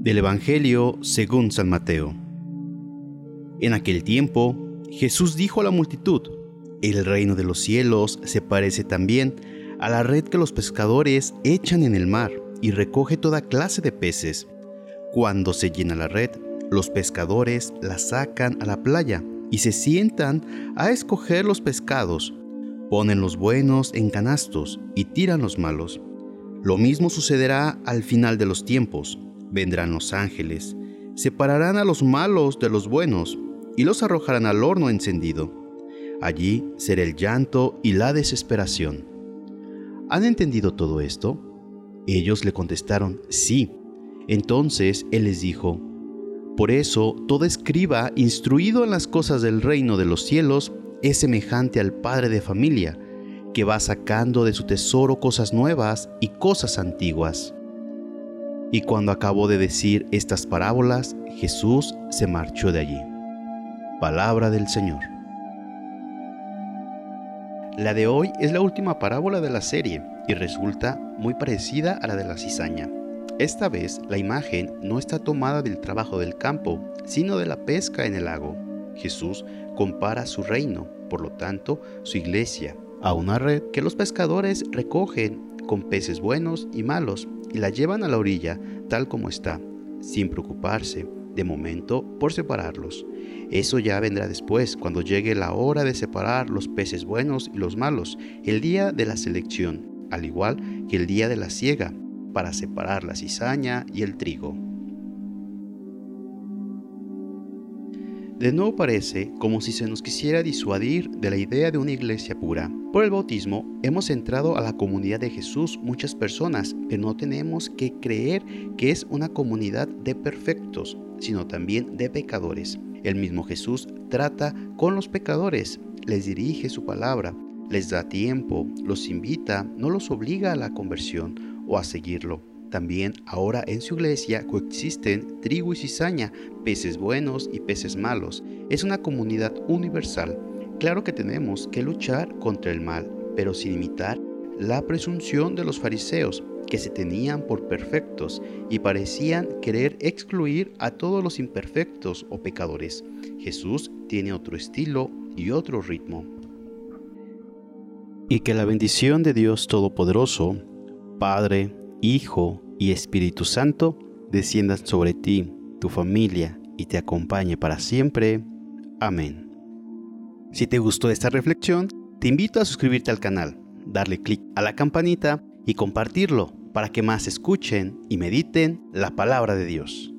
Del Evangelio según San Mateo. En aquel tiempo, Jesús dijo a la multitud, El reino de los cielos se parece también a la red que los pescadores echan en el mar y recoge toda clase de peces. Cuando se llena la red, los pescadores la sacan a la playa y se sientan a escoger los pescados. Ponen los buenos en canastos y tiran los malos. Lo mismo sucederá al final de los tiempos. Vendrán los ángeles, separarán a los malos de los buenos y los arrojarán al horno encendido. Allí será el llanto y la desesperación. ¿Han entendido todo esto? Ellos le contestaron, sí. Entonces él les dijo, por eso todo escriba instruido en las cosas del reino de los cielos es semejante al padre de familia, que va sacando de su tesoro cosas nuevas y cosas antiguas. Y cuando acabó de decir estas parábolas, Jesús se marchó de allí. Palabra del Señor. La de hoy es la última parábola de la serie y resulta muy parecida a la de la cizaña. Esta vez la imagen no está tomada del trabajo del campo, sino de la pesca en el lago. Jesús compara su reino, por lo tanto, su iglesia, a una red que los pescadores recogen con peces buenos y malos y la llevan a la orilla tal como está, sin preocuparse, de momento, por separarlos. Eso ya vendrá después, cuando llegue la hora de separar los peces buenos y los malos, el día de la selección, al igual que el día de la siega, para separar la cizaña y el trigo. De nuevo parece como si se nos quisiera disuadir de la idea de una iglesia pura. Por el bautismo hemos entrado a la comunidad de Jesús muchas personas, pero no tenemos que creer que es una comunidad de perfectos, sino también de pecadores. El mismo Jesús trata con los pecadores, les dirige su palabra, les da tiempo, los invita, no los obliga a la conversión, o a seguirlo. También ahora en su iglesia coexisten trigo y cizaña, peces buenos y peces malos. Es una comunidad universal. Claro que tenemos que luchar contra el mal, pero sin imitar la presunción de los fariseos, que se tenían por perfectos y parecían querer excluir a todos los imperfectos o pecadores. Jesús tiene otro estilo y otro ritmo. Y que la bendición de Dios Todopoderoso, Padre, Hijo y Espíritu Santo, desciendan sobre ti, tu familia y te acompañe para siempre. Amén. Si te gustó esta reflexión, te invito a suscribirte al canal, darle clic a la campanita y compartirlo para que más escuchen y mediten la palabra de Dios.